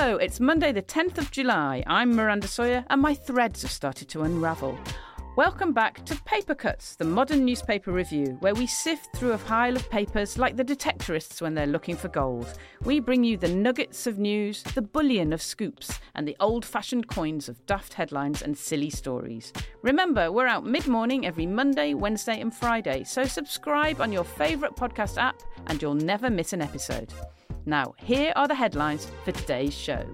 Hello, it's Monday, the 10th of July. I'm Miranda Sawyer, and my threads have started to unravel. Welcome back to Paper Cuts, the modern newspaper review, where we sift through a pile of papers like the detectorists when they're looking for gold. We bring you the nuggets of news, the bullion of scoops, and the old fashioned coins of daft headlines and silly stories. Remember, we're out mid morning every Monday, Wednesday, and Friday, so subscribe on your favourite podcast app and you'll never miss an episode. Now, here are the headlines for today's show.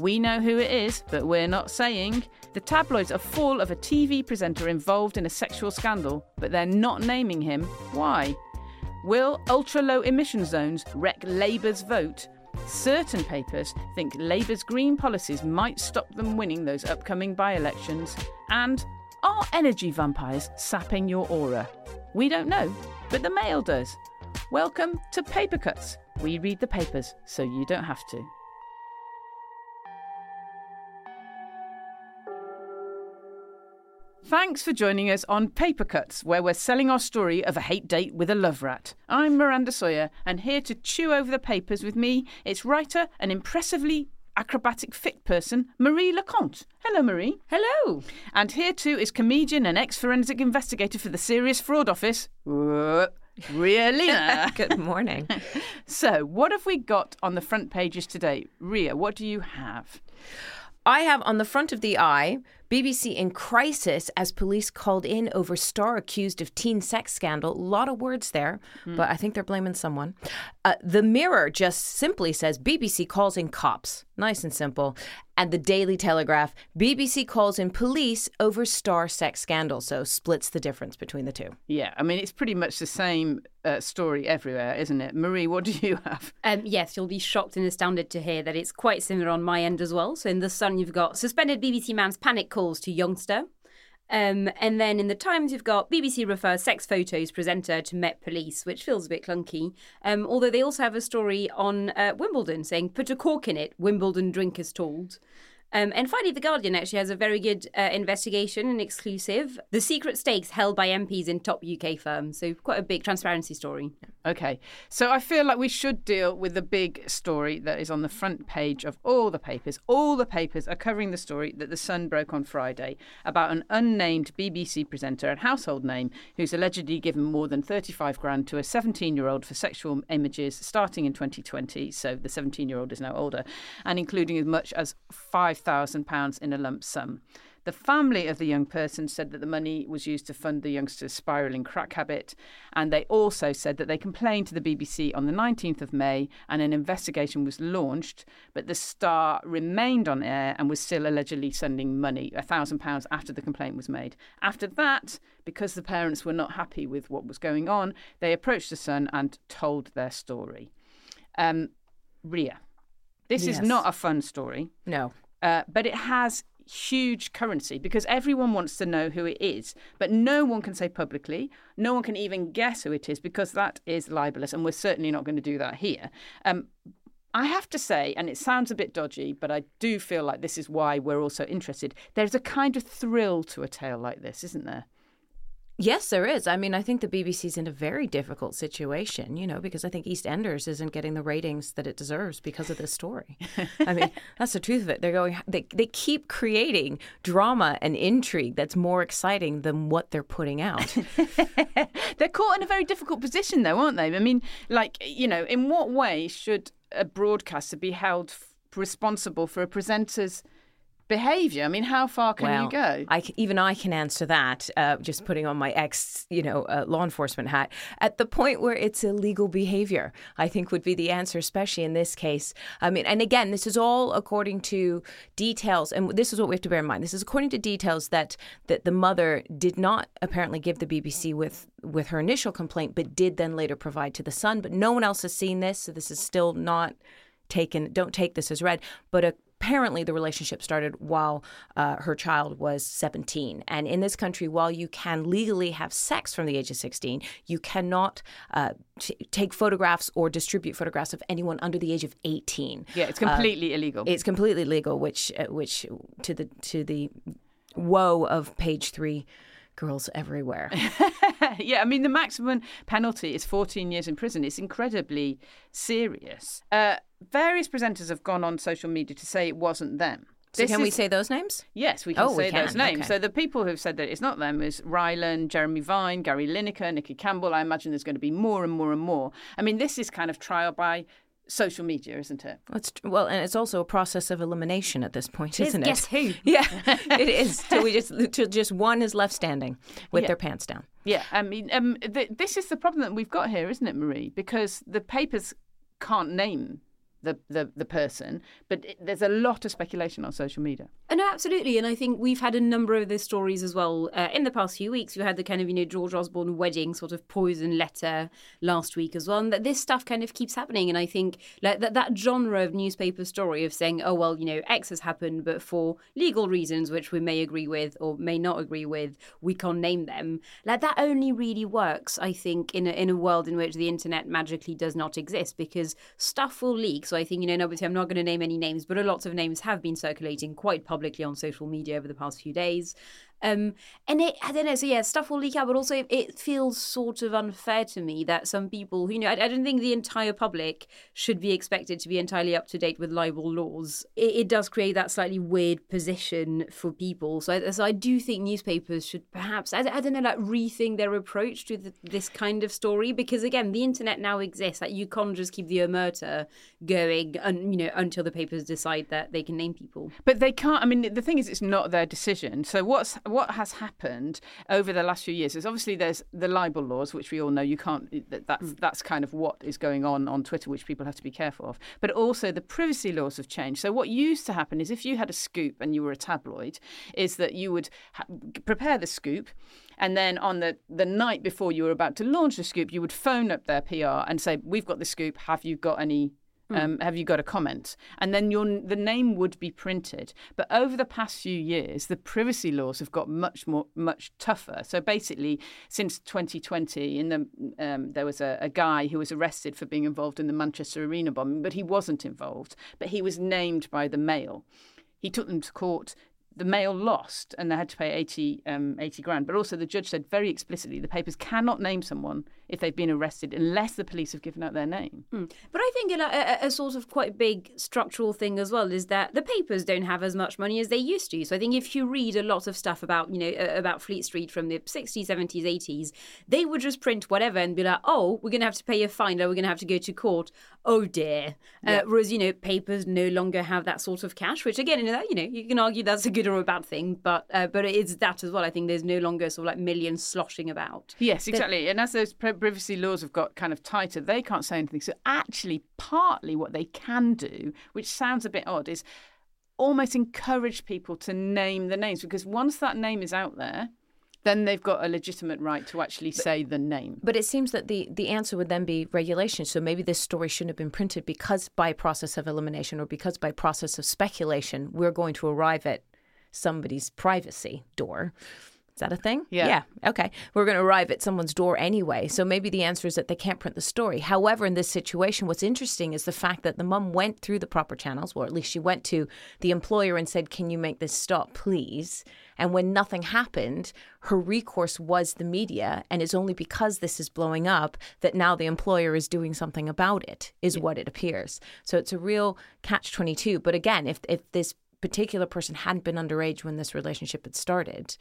We know who it is, but we're not saying. The tabloids are full of a TV presenter involved in a sexual scandal, but they're not naming him. Why? Will ultra low emission zones wreck Labour's vote? Certain papers think Labour's green policies might stop them winning those upcoming by elections. And are energy vampires sapping your aura? We don't know, but the Mail does. Welcome to Paper Cuts. We read the papers so you don't have to. Thanks for joining us on Paper Cuts, where we're selling our story of a hate date with a love rat. I'm Miranda Sawyer, and here to chew over the papers with me, is writer and impressively acrobatic fit person, Marie le Conte. Hello, Marie. Hello. And here too is comedian and ex forensic investigator for the Serious Fraud Office, Ria Lina. Good morning. so, what have we got on the front pages today? Ria, what do you have? I have on the front of the eye BBC in crisis as police called in over star accused of teen sex scandal. A lot of words there, mm. but I think they're blaming someone. Uh, the Mirror just simply says BBC calls in cops. Nice and simple. And the Daily Telegraph, BBC calls in police over star sex scandal. So splits the difference between the two. Yeah, I mean, it's pretty much the same uh, story everywhere, isn't it? Marie, what do you have? Um, yes, you'll be shocked and astounded to hear that it's quite similar on my end as well. So in The Sun, you've got suspended BBC man's panic calls to youngster. Um, and then in the Times, you've got BBC refers sex photos presenter to Met Police, which feels a bit clunky. Um, although they also have a story on uh, Wimbledon saying, put a cork in it, Wimbledon drinkers told. Um, and finally, The Guardian actually has a very good uh, investigation and exclusive. The secret stakes held by MPs in top UK firms. So, quite a big transparency story. Okay. So, I feel like we should deal with the big story that is on the front page of all the papers. All the papers are covering the story that The Sun broke on Friday about an unnamed BBC presenter and household name who's allegedly given more than 35 grand to a 17 year old for sexual images starting in 2020. So, the 17 year old is now older, and including as much as five £5,000 in a lump sum. The family of the young person said that the money was used to fund the youngster's spiralling crack habit, and they also said that they complained to the BBC on the 19th of May and an investigation was launched, but the star remained on air and was still allegedly sending money, £1,000 after the complaint was made. After that, because the parents were not happy with what was going on, they approached the Sun and told their story. Um, Ria, this yes. is not a fun story. No. Uh, but it has huge currency because everyone wants to know who it is, but no one can say publicly. No one can even guess who it is because that is libelous, and we're certainly not going to do that here. Um, I have to say, and it sounds a bit dodgy, but I do feel like this is why we're also interested. There's a kind of thrill to a tale like this, isn't there? Yes, there is. I mean, I think the BBC's in a very difficult situation, you know, because I think EastEnders isn't getting the ratings that it deserves because of this story. I mean, that's the truth of it. They're going, they, they keep creating drama and intrigue that's more exciting than what they're putting out. they're caught in a very difficult position, though, aren't they? I mean, like, you know, in what way should a broadcaster be held responsible for a presenter's behavior? I mean, how far can well, you go? I, even I can answer that. Uh, just putting on my ex, you know, uh, law enforcement hat. At the point where it's illegal behavior, I think would be the answer, especially in this case. I mean, and again, this is all according to details, and this is what we have to bear in mind. This is according to details that that the mother did not apparently give the BBC with with her initial complaint, but did then later provide to the Sun. But no one else has seen this, so this is still not taken don't take this as read but a apparently the relationship started while uh, her child was 17. And in this country, while you can legally have sex from the age of 16, you cannot uh, t- take photographs or distribute photographs of anyone under the age of 18. Yeah, it's completely uh, illegal. It's completely legal, which uh, which to the to the woe of page three girls everywhere. yeah, I mean, the maximum penalty is 14 years in prison. It's incredibly serious. Uh, various presenters have gone on social media to say it wasn't them. So This can we say those names? Yes, we can Oh, we say those names. okay. So the people who've said that it's not them is Rylan, Jeremy Vine, Gary Lineker, Nicky Campbell. I imagine there's going to be more and more and more. I mean, this is kind of trial by social media, isn't it? It's, well, and it's also a process of elimination at this point, isn't it? guess who? Yeah, it is. Till we just till just one is left standing with Yeah. their pants down. Yeah, I mean, um, th- this is the problem that we've got here, isn't it, Marie? Because the papers can't name the the, the person, but it, there's a lot of speculation on social media. Uh, No, absolutely. And I think we've had a number of those stories as well uh, in the past few weeks. We had the kind of, you know, George Osborne wedding sort of poison letter last week as well. And that this stuff kind of keeps happening. And I think like, that, that genre of newspaper story of saying, oh, well, you know, X has happened, but for legal reasons, which we may agree with or may not agree with, we can't name them. Like that only really works, I think, in a, in a world in which the internet magically does not exist because stuff will leak. So I think, you know, obviously I'm not going to name any names, but a lot of names have been circulating quite publicly on social media over the past few days. Um, and it, I don't know, so yeah, stuff will leak out, but also it, feels sort of unfair to me that some people, you know, I, I don't think the entire public should be expected to be entirely up to date with libel laws. It, it does create that slightly weird position for people. So I, so I do think newspapers should perhaps, I, I don't know, like rethink their approach to the, this kind of story because again, the internet now exists. Like you can't just keep the omerta going, and you know, until the papers decide that they can name people. But they can't. I mean, the thing is, it's not their decision. So what's what has happened over the last few years is obviously there's the libel laws, which we all know you can't. that- That's mm. that's kind of what is going on on Twitter, which people have to be careful of. But also the privacy laws have changed. So what used to happen is if you had a scoop and you were a tabloid, is that you would ha- prepare the scoop. And then on the, the night before you were about to launch the scoop, you would phone up their PR and say, "We've got the scoop. Have you got any um, have you got a comment? And then your the name would be printed. But over the past few years, the privacy laws have got much more much tougher. So basically, since 2020, in the um, there was a, a guy who was arrested for being involved in the Manchester Arena bombing, but he wasn't involved. But he was named by the Mail. He took them to court. The Mail lost, and they had to pay 80, um, 80 grand. But also, the judge said very explicitly the papers cannot name someone if they've been arrested unless the police have given out their name. But I think a, a, a sort of quite big structural thing as well is that the papers don't have as much money as they used to. So I think if you read a lot of stuff about, you know, uh, about Fleet Street from the 60s, 70s, 80s, they would just print whatever and be like, oh, we're going to have to pay a fine or we're going to have to go to court. Oh dear. Uh, whereas, you know, papers no longer have that sort of cash, which again, you know, you know, you can argue that's a good or a bad thing, but uh, but it's that as well. I think there's no longer sort of like millions sloshing about. Yes, exactly. and as those privacy laws have got kind of tighter, they can't say anything. So actually, partly what they can do, which sounds a bit odd, is almost encourage people to name the names because once that name is out there, then they've got a legitimate right to actually say the name. But it seems that the, the answer would then be regulation. So maybe this story shouldn't have been printed because by process of elimination or because by process of speculation, we're going to arrive at somebody's privacy door. Is that a thing? Yeah. Yeah. Okay. We're going to arrive at someone's door anyway. So maybe the answer is that they can't print the story. However, in this situation, what's interesting is the fact that the mum went through the proper channels, or at least she went to the employer and said, Can you make this stop, please? And when nothing happened, her recourse was the media. And it's only because this is blowing up that now the employer is doing something about it, is what it appears. So it's a real catch 22. But again, if, if this particular person hadn't been underage when this relationship had started,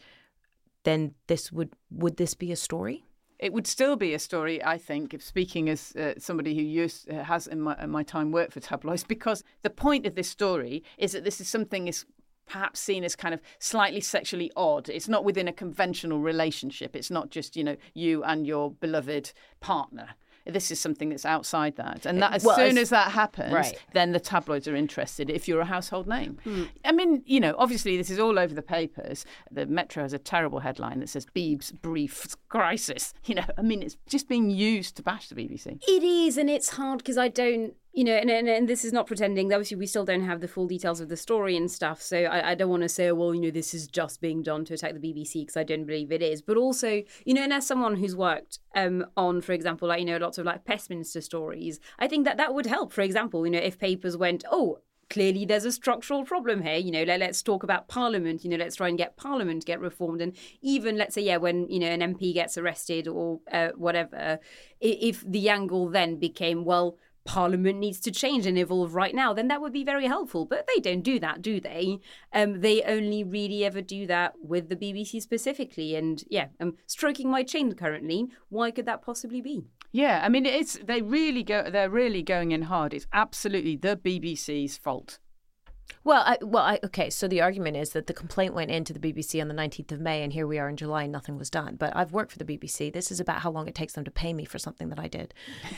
then this would would this be a story? It would still be a story, I think, if speaking as uh, somebody who used, uh, has in my, in my time worked for tabloids, because the point of this story is that this is something is perhaps seen as kind of slightly sexually odd. It's not within a conventional relationship. It's not just, you know, you and your beloved partner. This is something that's outside that. And eh, that, as Well, soon as- as that happens, Right. then the tabloids are interested if you're a household name. Hmm. I mean, you know, obviously this is all over the papers. The Metro has a terrible headline that says Beebs brief crisis. You know, I mean, it's just being used to bash the BBC. It is, and it's hard because I don't, you know, and, and and this is not pretending. Obviously, we still don't have the full details of the story and stuff. So I, I don't want to say, well, you know, this is just being done to attack the BBC because I don't believe it is. But also, you know, and as someone who's worked um, on, for example, like you know, lots of like Pestminster stories, I think that that would help. For example, you know, if papers went, oh. Clearly, there's a structural problem here. You know, let, let's talk about Parliament. You know, let's try and get Parliament to get reformed. And even, let's say, yeah, when you know an MP gets arrested or uh, whatever, if the angle then became, well, Parliament needs to change and evolve right now, then that would be very helpful. But they don't do that, do they? Um, they only really ever do that with the BBC specifically. And yeah, I'm stroking my chin currently. Why could that possibly be? Yeah, I mean, it's they really go. They're really going in hard. It's absolutely the BBC's fault. Well, I, well, I, okay. So the argument is that the complaint went into the BBC on the 19th of May, and here we are in July, and nothing was done. But I've worked for the BBC. This is about how long it takes them to pay me for something that I did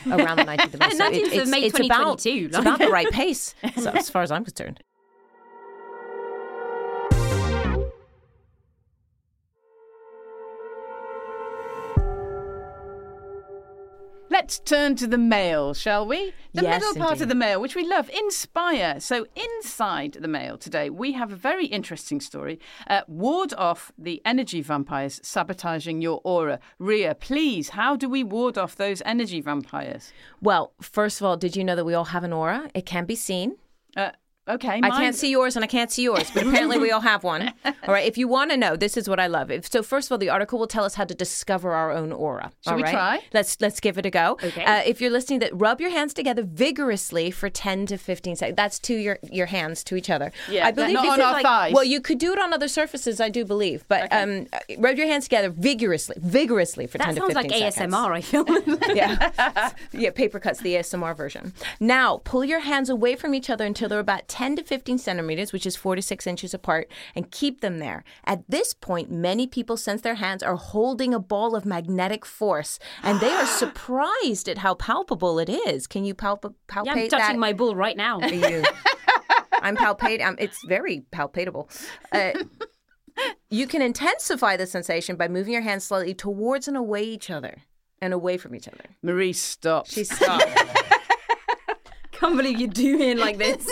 around the 19th of May. So 19th of it's, May it's about 2022, it's about the right pace, so, as far as I'm concerned. Let's turn to the mail, shall we? The Yes, middle part indeed. of the mail, which we love, Inspire. So, inside the mail today, we have a very interesting story. Uh, ward off the energy vampires sabotaging your aura. Ria, please, how do we ward off those energy vampires? Well, first of all, did you know that we all have an aura? It can be seen. Uh, okay, I mine- can't see yours and I can't see yours, but apparently we all have one. All right. If you want to know, this is what I love. If, so, first of all, the article will tell us how to discover our own aura. Shall all we right? try? Let's let's give it a go. Okay. Uh, if you're listening, that rub your hands together vigorously for ten to fifteen seconds. That's to your your hands to each other. Yeah, I believe not on our like, thighs. Well, you could do it on other surfaces, I do believe, but um, uh, rub your hands together vigorously, vigorously for That ten to sounds fifteen like seconds ASMR, I feel. yeah. yeah, paper cuts the ASMR version. Now, pull your hands away from each other until they're about 10 to 15 centimeters, which is four to six inches apart, and keep them there. At this point, many people sense their hands are holding a ball of magnetic force, and they are surprised at how palpable it is. Can you palp- palpate yeah, I'm touching that? my bull right now. Are you? I'm palpate. Um, it's very palpatable. Uh, you can intensify the sensation by moving your hands slightly towards and away each other, and away from each other. Marie, stop. She stopped. Can't believe you're doing like this.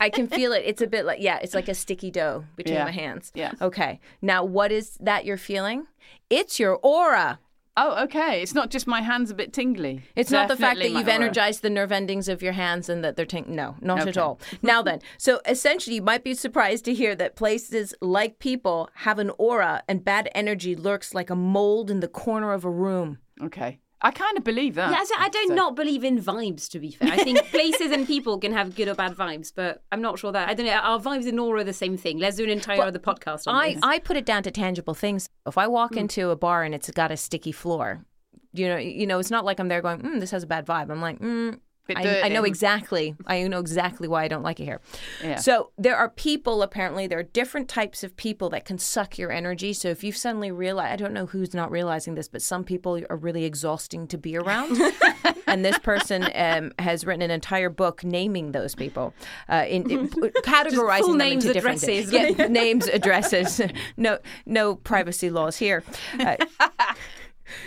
I can feel it. It's a bit like yeah, it's like a sticky dough between Yeah. my hands. Yeah. Okay. Now, what is that you're feeling? It's your aura. oh, okay. It's not just my hands a bit tingly. It's not the fact that you've aura. energized the nerve endings of your hands and that they're ting- no, not at all. Now then, so essentially, you might be surprised to hear that places like people have an aura and bad energy lurks like a mold in the corner of a room. Okay. I kind of believe that. Yeah, so I do So- not believe in vibes. To be fair, I think places and people can have good or bad vibes, but I'm not sure that I don't know. Our vibes and aura are the same thing. Let's do an entire other podcast on I, this. I put it down to tangible things. If I walk into a bar and it's got a sticky floor, you know, you know, it's not like I'm there going, mm, "This has a bad vibe." I'm like, mm, Bit I, I know exactly. I know exactly why I don't like it here. Yeah. So there are people. Apparently, there are different types of people that can suck your energy. So if you suddenly realize, I don't know who's not realizing this, but some people are really exhausting to be around. and this person um, has written an entire book naming those people, uh, in, in- categorizing them names, into different addresses. Yeah, names, addresses. No, no privacy laws here. Uh,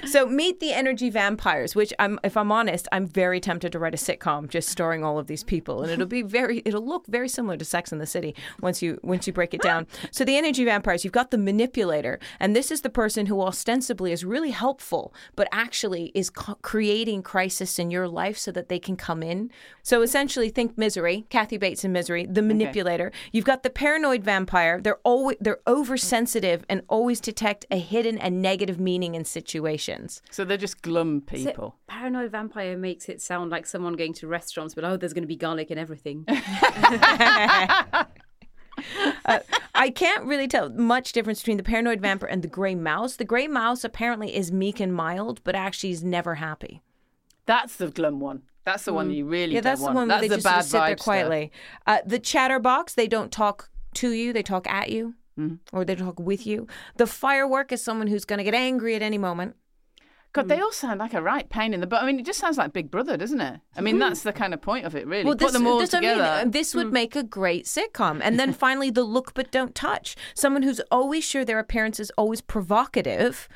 so meet the energy vampires, which I'm, if I'm honest, I'm very tempted to write a sitcom just starring all of these people, and it'll be very, it'll look very similar to Sex in the City once you once you break it down. So the energy vampires, you've got the manipulator, and this is the person who ostensibly is really helpful, but actually is co- creating crisis in your life so that they can come in. So essentially, think Misery, Kathy Bates in Misery, the manipulator. You've got the paranoid vampire. They're always they're oversensitive and always detect a hidden and negative meaning in situations. So they're just glum So, people. Paranoid vampire makes it sound like someone going to restaurants, but oh, there's going to be garlic and everything. I can't really tell much difference between the paranoid vampire and the gray mouse. The gray mouse apparently is meek and mild, but actually is never happy. That's the glum one. That's the one you really Mm. Yeah, don't that's the want. one That's where they the just bad sort of sit there vibe quietly. Uh, the chatterbox, they don't talk to you; they talk at you, Mm-hmm. or they talk with you. The firework is someone who's going to get angry at any moment. God, Mm. they all sound like a right pain in the butt. I mean, it just sounds like Big Brother, doesn't it? I mean, that's the kind of point of it, really. Put them all this, I mean, together. Hmm. this would make a great sitcom. And then finally, the look but don't touch. Someone who's always sure their appearance is always provocative,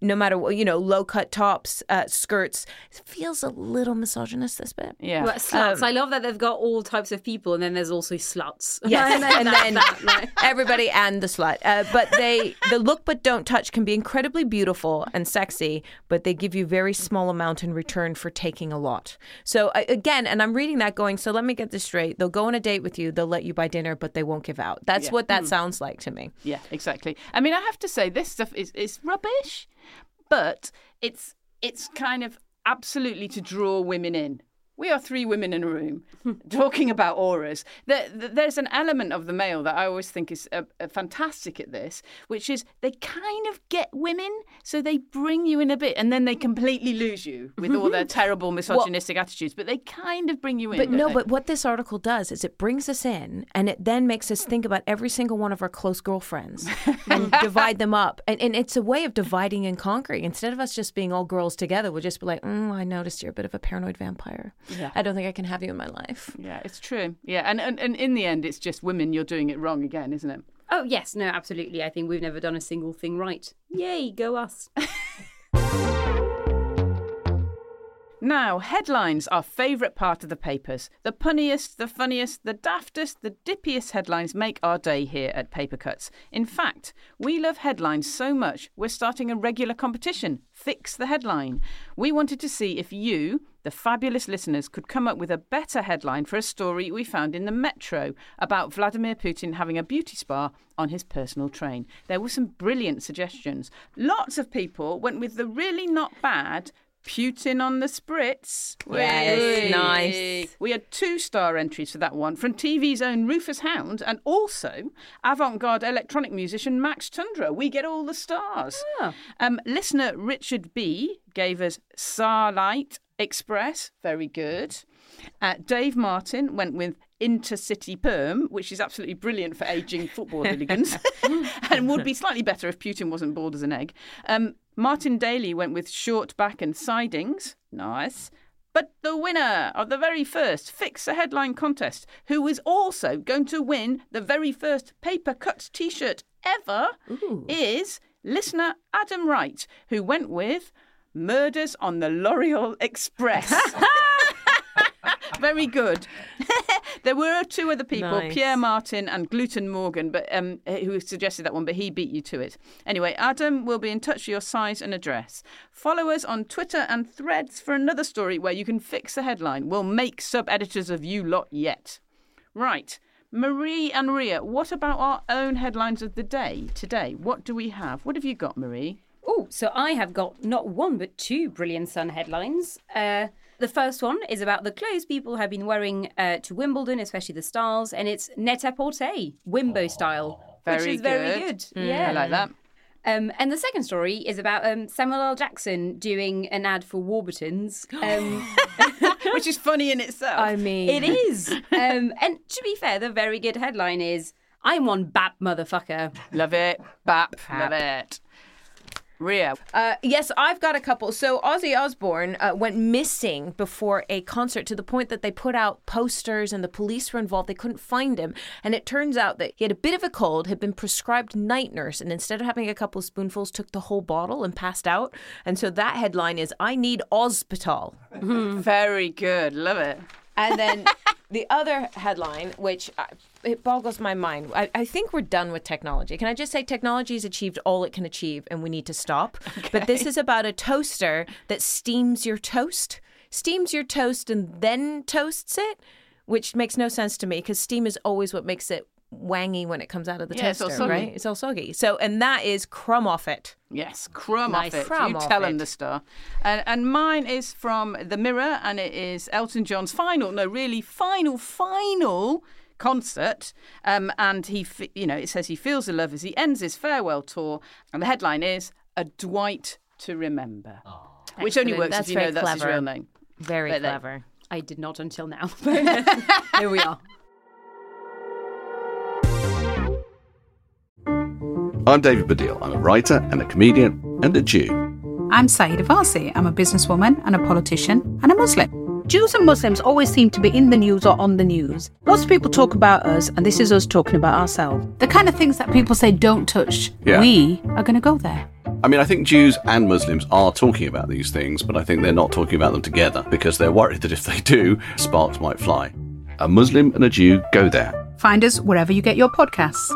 no matter what, you know, low cut tops, uh, skirts. It feels a little misogynist, this bit. yeah. But sluts. Um, I love that they've got all types of people, and then there's also sluts. Yes, and then, and that's then that, right? everybody and the slut. Uh, but they, the look but don't touch can be incredibly beautiful and sexy, but they give you very small amount in return for taking a lot. So uh, again, and I'm reading that going. So let me get this straight. They'll go on a date with you. They'll let you buy dinner, but they won't give out. That's Yeah. what that sounds like to me. Yeah, exactly. I mean, I have to say this stuff is is rubbish, but it's it's kind of absolutely to draw women in. We are three women in a room talking about auras. There, there's an element of the Mail that I always think is uh, uh, fantastic at this, which is they kind of get women, so they bring you in a bit, and then they completely lose you with all their terrible misogynistic attitudes. But they kind of bring you in. But no, they? but what this article does is it brings us in and it then makes us think about every single one of our close girlfriends and divide them up. And, and it's a way of dividing and conquering. Instead of us just being all girls together, we'll just be like, mm, I noticed you're a bit of a paranoid vampire. Yeah. I don't think I can have you in my life. yeah, it's true. Yeah, and, and and in the end, it's just women. You're doing it wrong again, isn't it? Oh, yes, no, absolutely. I think we've never done a single thing right. Yay, go us. Now, headlines are favourite part of the papers. The punniest, the funniest, the daftest, the dippiest headlines make our day here at Paper Cuts. In fact, we love headlines so much, we're starting a regular competition Fix the Headline. We wanted to see if you, the fabulous listeners, could come up with a better headline for a story we found in the Metro about Vladimir Putin having a beauty spa on his personal train. There were some brilliant suggestions. Lots of people went with the really not bad Putin on the Spritz. Yes, nice. We had two star entries for that one from TV's own Rufus Hound and also avant garde electronic musician Max Tundra. We get all the stars. Oh. Um, listener Richard B gave us Starlight Express. Very good. Uh, Dave Martin went with Intercity Perm, which is absolutely brilliant for aging football hooligans and would be slightly better if Putin wasn't bald as an egg. Um, Martin Daly went with Short Back and Sidings. Nice. But the winner of the very first Fix a Headline contest, who is also going to win the very first Paper cut t shirt ever, is listener Adam Wright, who went with Murders on the L'Oreal Express. Very good. there were two other people, Nice. Pierre Martin and Gluten Morgan, but um, who suggested that one, but he beat you to it. Anyway, Adam will be in touch with your size and address. Follow us on Twitter and Threads for another story where you can fix a headline. We'll make sub editors of you lot yet. Right. Marie and Ria, what about our own headlines of the day today? What do we have? What have you got, Marie? Oh, so I have got not one but two Brilliant Sun headlines. Uh, the first one is about the clothes people have been wearing uh, to Wimbledon, especially the stars, and it's net-a-porter, Wimbo style, which Very is very good. good. Yeah, I like that. Um, and the second story is about um, Samuel L. Jackson doing an ad for Warburtons. Um, Which is funny in itself. I mean, it is. Um, and to be fair, the very good headline is I'm one BAP motherfucker. Love it. Bap. Love it. Ria. Uh, yes, I've got a couple. So Ozzy Osbourne uh, went missing before a concert to the point that they put out posters and the police were involved. They couldn't find him, and it turns out that he had a bit of a cold, had been prescribed night nurse, and instead of having a couple of spoonfuls, took the whole bottle and passed out. And so that headline is "I need Ospital." Very good. Love it. And then the other headline, which it boggles my mind. I, I think we're done with technology. Can I just say technology has achieved all it can achieve, and we need to stop. But this is about a toaster that steams your toast, steams your toast, and then toasts it, which makes no sense to me because steam is always what makes it wangy when it comes out of the Yeah, toaster, right? It's all soggy. So, and that is crumb off it. Yes, crumb Nice. off it. Crumb you off tell him the star. And, and mine is from The Mirror, and it is Elton John's final, no, really final, final concert. Um, and he, fe- you know, it says he feels the love as he ends his farewell tour. And the headline is A Dwight to Remember. Which only works That's if you know very that's his clever. real name. Very But they- clever. I did not until now. Here we are. I'm David Baddiel. I'm a writer and a comedian and a Jew. I'm Sayeeda Warsi. I'm a businesswoman and a politician and a Muslim. Jews and Muslims always seem to be in the news or on the news. Lots of people talk about us, and this is us talking about ourselves. The kind of things that people say don't touch, Yeah. we are going to go there. I mean, I think Jews and Muslims are talking about these things, but I think they're not talking about them together because they're worried that if they do, sparks might fly. A Muslim and a Jew go there. Find us wherever you get your podcasts.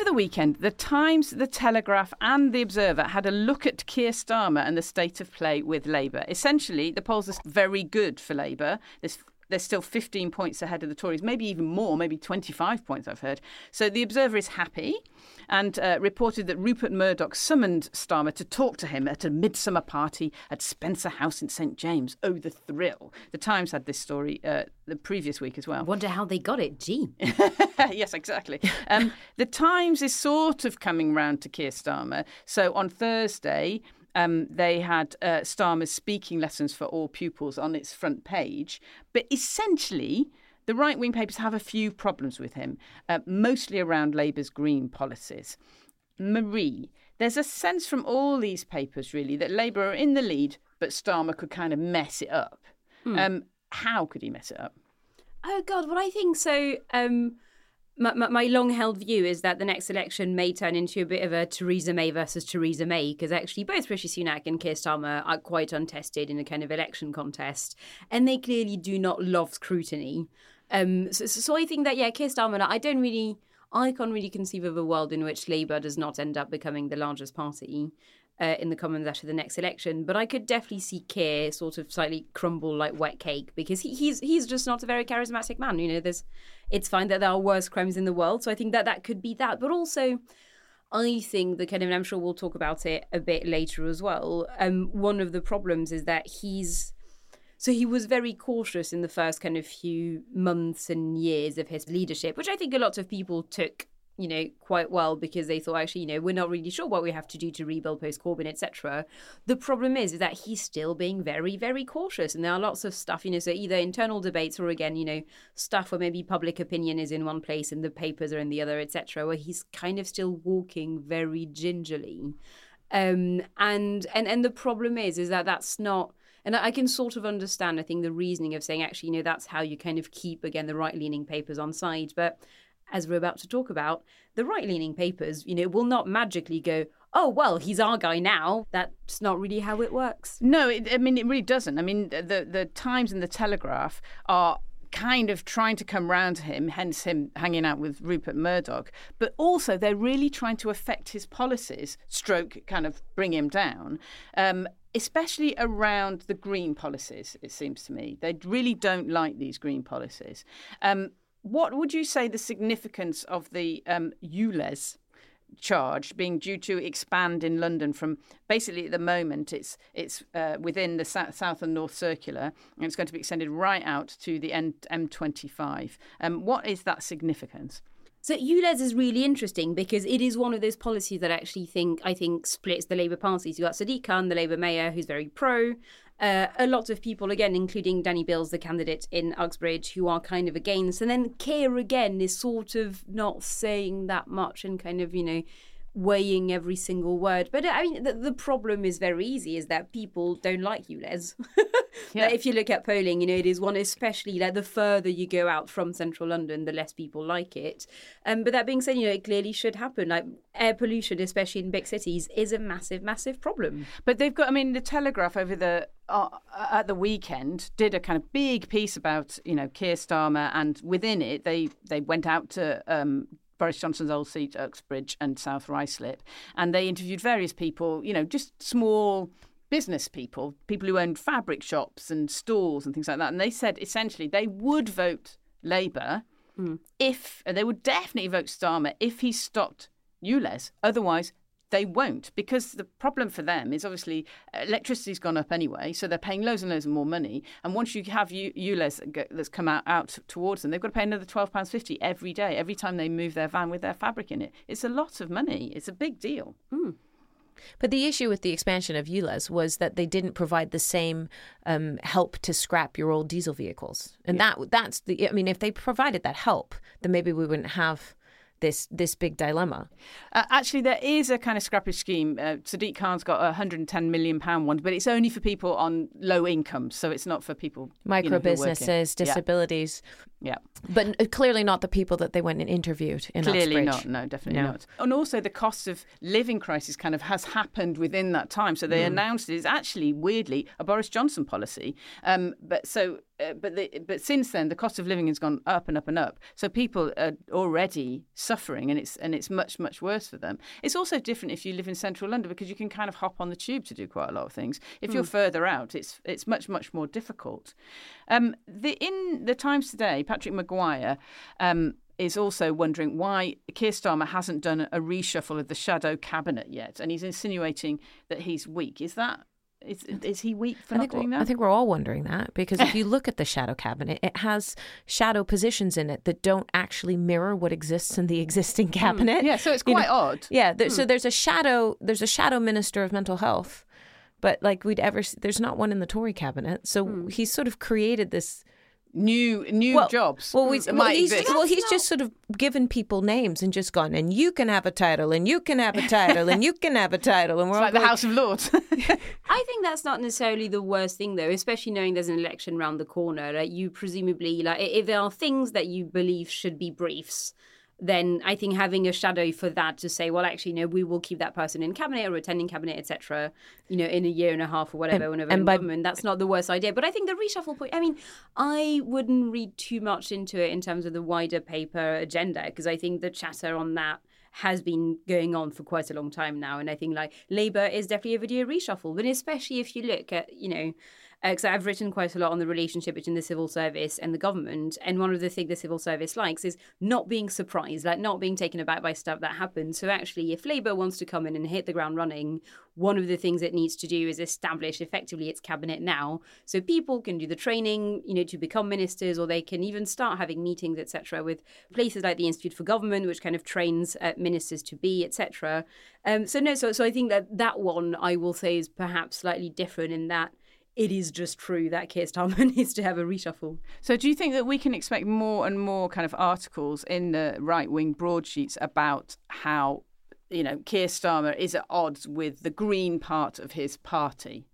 Over the weekend, The Times, The Telegraph, and The Observer had a look at Keir Starmer and the state of play with Labour. Essentially, the polls are very good for Labour. There's they're still 15 points ahead of the Tories, maybe even more, maybe 25 points, I've heard. So the Observer is happy and uh, reported that Rupert Murdoch summoned Starmer to talk to him at a midsummer party at Spencer House in St James. Oh, the thrill. The Times had this story uh, the previous week as well. Wonder how they got it. Gee. yes, exactly. Um, the Times is sort of coming round to Keir Starmer. So on Thursday, um, they had uh, Starmer's speaking lessons for all pupils on its front page. But essentially, the right wing papers have a few problems with him, uh, mostly around Labour's green policies. Marie, there's a sense from all these papers, really, that Labour are in the lead, but Starmer could kind of mess it up. Um, how could he mess it up? Oh God, well I think so. Um, my, my, my long-held view is that the next election may turn into a bit of a Theresa May versus Theresa May because actually both Rishi Sunak and Keir Starmer are quite untested in a kind of election contest, and they clearly do not love scrutiny. Um, so, so I think that yeah, Keir Starmer, I don't really, I can't really conceive of a world in which Labour does not end up becoming the largest party uh, in the Commons after the next election. But I could definitely see Keir sort of slightly crumble like wet cake because he, he's he's just not a very charismatic man. You know, there's it's fine that there are worse crimes in the world, so I think that that could be that. But also, I think the kind I'm sure we'll talk about it a bit later as well. Um, one of the problems is that he's so he was very cautious in the first kind of few months and years of his leadership, which I think a lot of people took, you know, quite well because they thought actually, you know, we're not really sure what we have to do to rebuild post Corbyn, etc. The problem is, is that he's still being very, very cautious, and there are lots of stuff, you know, so either internal debates or again, you know, stuff where maybe public opinion is in one place and the papers are in the other, etc. Where he's kind of still walking very gingerly. Um, and and and the problem is, is that that's not and I can sort of understand, I think, the reasoning of saying, actually, you know, that's how you kind of keep, again, the right leaning papers on side. But as we're about to talk about, the right leaning papers, you know, will not magically go, oh, well, he's our guy now. That's not really how it works. No, it, I mean, it really doesn't. I mean, the, the Times and the Telegraph are kind of trying to come round to him, hence him hanging out with Rupert Murdoch. But also, they're really trying to affect his policies, stroke kind of bring him down. Um, especially around the green policies, it seems to me. They really don't like these green policies. Um, what would you say the significance of the um, ULEZ charge being due to expand in London from basically at the moment it's it's uh, within the south and north circular and it's going to be extended right out to the end M25. Um, what is that significance? So ULEZ is really interesting because it is one of those policies that actually think I think splits the Labour Party. So you've got Sadiq Khan, the Labour mayor, who's very pro. Uh, a lot of people, again, including Danny Beales, the candidate in Uxbridge, who are kind of against. And then Keir, again, is sort of not saying that much and kind of, you know, weighing every single word. But I mean, the, the problem is very easy: is that people don't like ULEZ. yeah. Like, if you look at polling, you know, it is one especially like the further you go out from central London, the less people like it. Um, but that being said, you know, it clearly should happen. Like air pollution, especially in big cities, is a massive, massive problem. But they've got. I mean, the Telegraph over the uh, at the weekend did a kind of big piece about you know Keir Starmer, and within it they they went out to um, Boris Johnson's old seat, Uxbridge and South Ruislip, and they interviewed various people, you know, just small business people, people who owned fabric shops and stores and things like that, and they said essentially they would vote Labour mm. if they would definitely vote Starmer if he stopped ULEZ. Otherwise, they won't because the problem for them is obviously electricity's gone up anyway, so they're paying loads and loads of more money. And once you have ULEZ that's come out, out towards them, they've got to pay another twelve pounds fifty every day, every time they move their van with their fabric in it. It's a lot of money. It's a big deal. Mm. But the issue with the expansion of ULEZ was that they didn't provide the same um, help to scrap your old diesel vehicles, and yeah. that that's the. I mean, if they provided that help, then maybe we wouldn't have this this big dilemma? Uh, actually, there is a kind of scrappage scheme. Uh, Sadiq Khan's got a 110 million pound one, but it's only for people on low incomes, so it's not for people micro you know, businesses, disabilities. Yeah. but clearly not the people that they went and interviewed in Clearly Uxbridge. not. No, definitely no. not. And also, the cost of living crisis kind of has happened within that time. So they mm. announced it is actually weirdly a Boris Johnson policy. Um, but so uh, but the, but since then the cost of living has gone up and up and up. So people are already suffering, and it's and it's much much worse for them. It's also different if you live in central London because you can kind of hop on the tube to do quite a lot of things. If you're further out, it's it's much much more difficult. Um, the in the Times today, Patrick Maguire. Um, is also wondering why Keir Starmer hasn't done a reshuffle of the shadow cabinet yet, and he's insinuating that he's weak. Is that is, is he weak for I not think, doing that? I think we're all wondering that because if you look at the shadow cabinet, it has shadow positions in it that don't actually mirror what exists in the existing cabinet. Hmm. yeah, so it's You know, quite odd. Yeah, there, so there's a shadow. There's a shadow minister of mental health, but like we'd ever, there's not one in the Tory cabinet. So he's sort of created this. New new Well, jobs. Well, we, well, he's, exist. well, he's just sort of given people names and just gone, and you can have a title, and you can have a title, and you can have a title, and we're It's like the House of Lords. I think that's not necessarily the worst thing, though, especially knowing there's an election round the corner. Like you presumably, like if there are things that you believe should be briefs, then I think having a shadow for that to say, well, actually, no, we will keep that person in cabinet or attending cabinet, etc. You know, in a year and a half or whatever, And- whenever and in by- government, that's not the worst idea. But I think the reshuffle point. I mean, I wouldn't read too much into it in terms of the wider paper agenda because I think the chatter on that has been going on for quite a long time now. And I think like Labour is definitely a video reshuffle, but especially if you look at, you know, because I've written quite a lot on the relationship between the civil service and the government. And one of the things the civil service likes is not being surprised, like not being taken aback by stuff that happens. So actually, if Labour wants to come in and hit the ground running, one of the things it needs to do is establish effectively its cabinet now, so people can do the training, you know, to become ministers, or they can even start having meetings, etc., with places like the Institute for Government, which kind of trains uh, ministers to be, etc. Um, so no, so so I think that that one I will say is perhaps slightly different in that it is just true that Keir Starmer needs to have a reshuffle. so, do you think that we can expect more and more kind of articles in the right wing broadsheets about how, you know, Keir Starmer is at odds with the Green part of his party?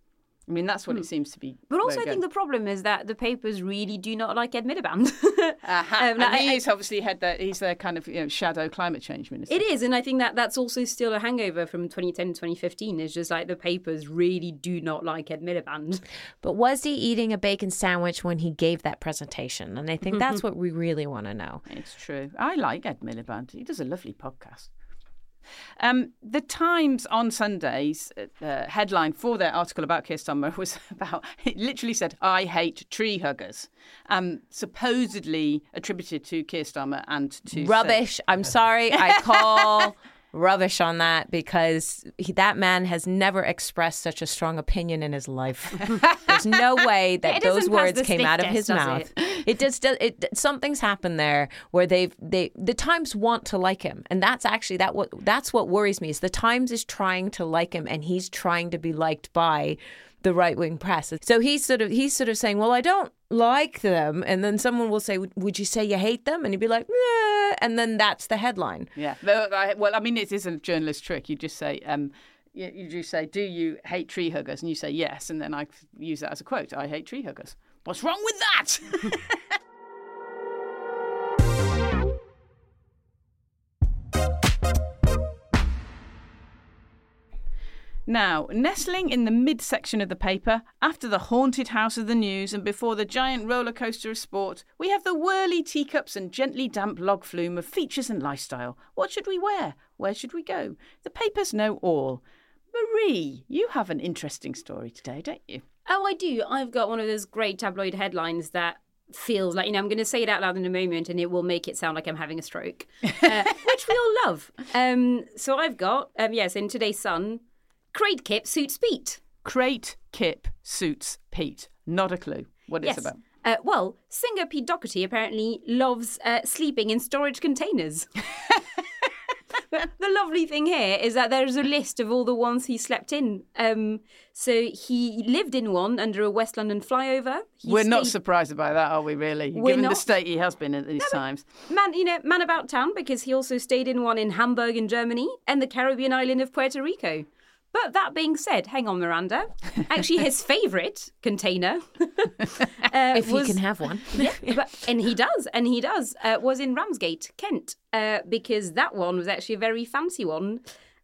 I mean, that's what it seems to be. Hmm. But also, I think the problem is that the papers really do not like Ed Miliband. Aha. Um, and like, he I- is obviously head that he's their kind of you know shadow climate change minister. It is, and I think that that's also still a hangover from 2010 to 2015. It's just like the papers really do not like Ed Miliband. But was he eating a bacon sandwich when he gave that presentation? And I think that's what we really want to know. It's true. I like Ed Miliband. He does a lovely podcast. Um, the Times on Sunday's uh, headline for their article about Keir Starmer was about, it literally said, I hate tree huggers, um, supposedly attributed to Keir Starmer and to. Rubbish. I'm sorry. I call rubbish on that because he, that man has never expressed such a strong opinion in his life. There's no way that it those words came out of his mouth. it? It just. It something's happened there where they've they the Times want to like him, and that's actually that what that's what worries me is the Times is trying to like him, and he's trying to be liked by the right wing press. So he's sort of he's sort of saying, "Well, I don't like them," and then someone will say, "Would- "Would you say you hate them?" And he'd be like, "Yeah," and then that's the headline. Yeah. Well, I, mean, it is a journalist trick. You just say, um, you, you just say, "Do you hate tree huggers?" And you say yes, and then I use that as a quote. I hate tree huggers. What's wrong with that? Now, nestling in the midsection of the paper, after the haunted house of the news and before the giant roller coaster of sport, we have the whirly teacups and gently damp log flume of features and lifestyle. What should we wear? Where should we go? The papers know all. Marie, you have an interesting story today, don't you? Oh, I do. I've got one of those great tabloid headlines that feels like, you know, I'm going to say it out loud in a moment and it will make it sound like I'm having a stroke, uh, which we all love. Um, so I've got, um, yes, in today's Sun, Crate Kip suits Pete. Crate Kip suits Pete. Not a clue what it's Yes. about. Uh, well, singer Pete Doherty apparently loves uh, sleeping in storage containers. the lovely thing here is that there's a list of all the ones he slept in. Um, so he lived in one under a West London flyover. He We're not surprised by that, are we? Really, We're given the state he has been at these times. man, you know, man about town because he also stayed in one in Hamburg in Germany and the Caribbean island of Puerto Rico. But that being said, hang on, Miranda. Actually, his favourite container, uh, If was, he can have one. yeah, but, and he does, and he does, uh, was in Ramsgate, Kent, uh, because that one was actually a very fancy one.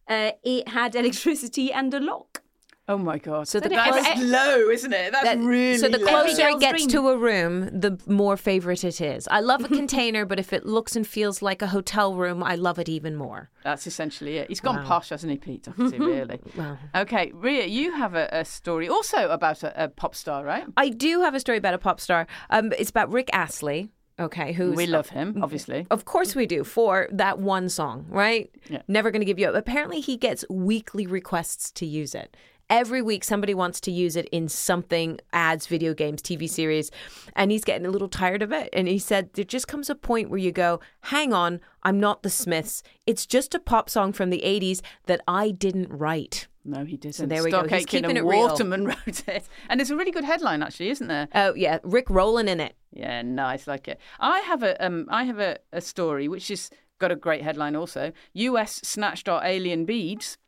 Uh, it had electricity and a lock. Oh my god! So the Then it- low, isn't it? That's That- really so the closer Every it gets girl's to a room, the more favorite it is. I love a container, but if it looks and feels like a hotel room, I love it even more. That's essentially it. He's gone posh, hasn't he, Pete? Doherty, really. Wow. Okay, Ria, you have a, a story also about a, a pop star, right? I do have a story about a pop star. Um, it's about Rick Astley. Okay, who We love him, obviously. Of course we do for that one song, right? Yeah. Never going to give you up. Apparently he gets weekly requests to use it. Every week somebody wants to use it in something, ads, video games, TV series, and he's getting a little tired of it. And he said there just comes a point where you go, "Hang on, I'm not the Smiths. It's just a pop song from the 80s that I didn't write." No, he didn't. there we go. Stock He's keeping and it real. Waterman wrote it. And there's a really good headline, actually, isn't there? Oh yeah, Rick Rowland in it. Yeah, nice, like it. I have a um, I have a, a story which has got a great headline also. U.S. snatched our alien beads.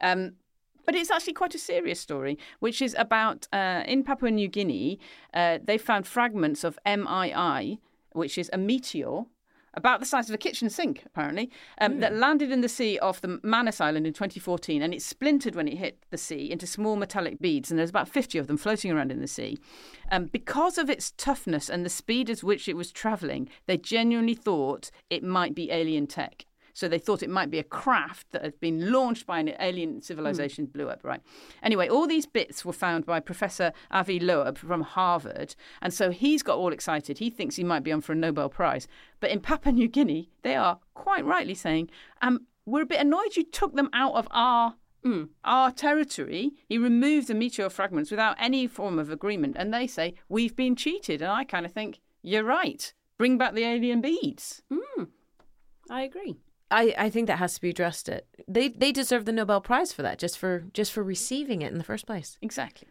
Um, but it's actually quite a serious story, which is about uh, in Papua New Guinea, uh, they found fragments of IM1, which is a meteor about the size of a kitchen sink, apparently, um, that landed in the sea off the Manus Island in 2014, and it splintered when it hit the sea into small metallic beads, and there's about 50 of them floating around in the sea. Um, because of its toughness and the speed at which it was travelling, they genuinely thought it might be alien tech. So they thought it might be a craft that had been launched by an alien hmm. civilization, blew up, right? Anyway, all these bits were found by Professor Avi Loeb from Harvard. And so he's got all excited. He thinks he might be on for a Nobel Prize. But in Papua New Guinea, they are quite rightly saying, um, we're a bit annoyed you took them out of our hmm. our territory. He removed the meteor fragments without any form of agreement. And they say, we've been cheated. And I kind of think, you're right. Bring back the alien beads. Hmm. I agree. I, I think that has to be addressed. It they they deserve the Nobel Prize for that just for just for receiving it in the first place. Exactly.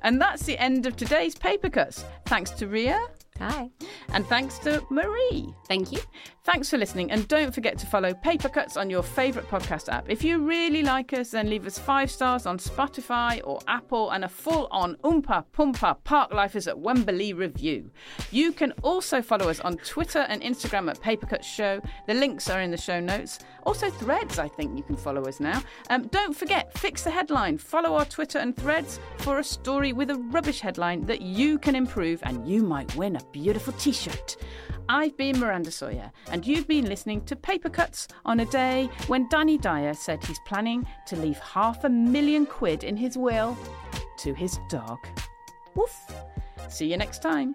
And that's the end of today's paper cuts. Thanks to Ria Hi. and thanks to Marie. Thank you. Thanks for listening, and don't forget to follow Paper Cuts on your favourite podcast app. If you really like us, then leave us five stars on Spotify or Apple and a full on Oompa Poompa Park Lifers at Wembley review. You can also follow us on Twitter and Instagram at Paper Cuts Show. The links are in the show notes. Also, Threads, I think you can follow us now. Um, don't forget, fix the headline. Follow our Twitter and Threads for a story with a rubbish headline that you can improve, and you might win a beautiful t shirt. I've been Miranda Sawyer, and you've been listening to Paper Cuts on a day when Danny Dyer said he's planning to leave half a million quid in his will to his dog. Woof. See you next time.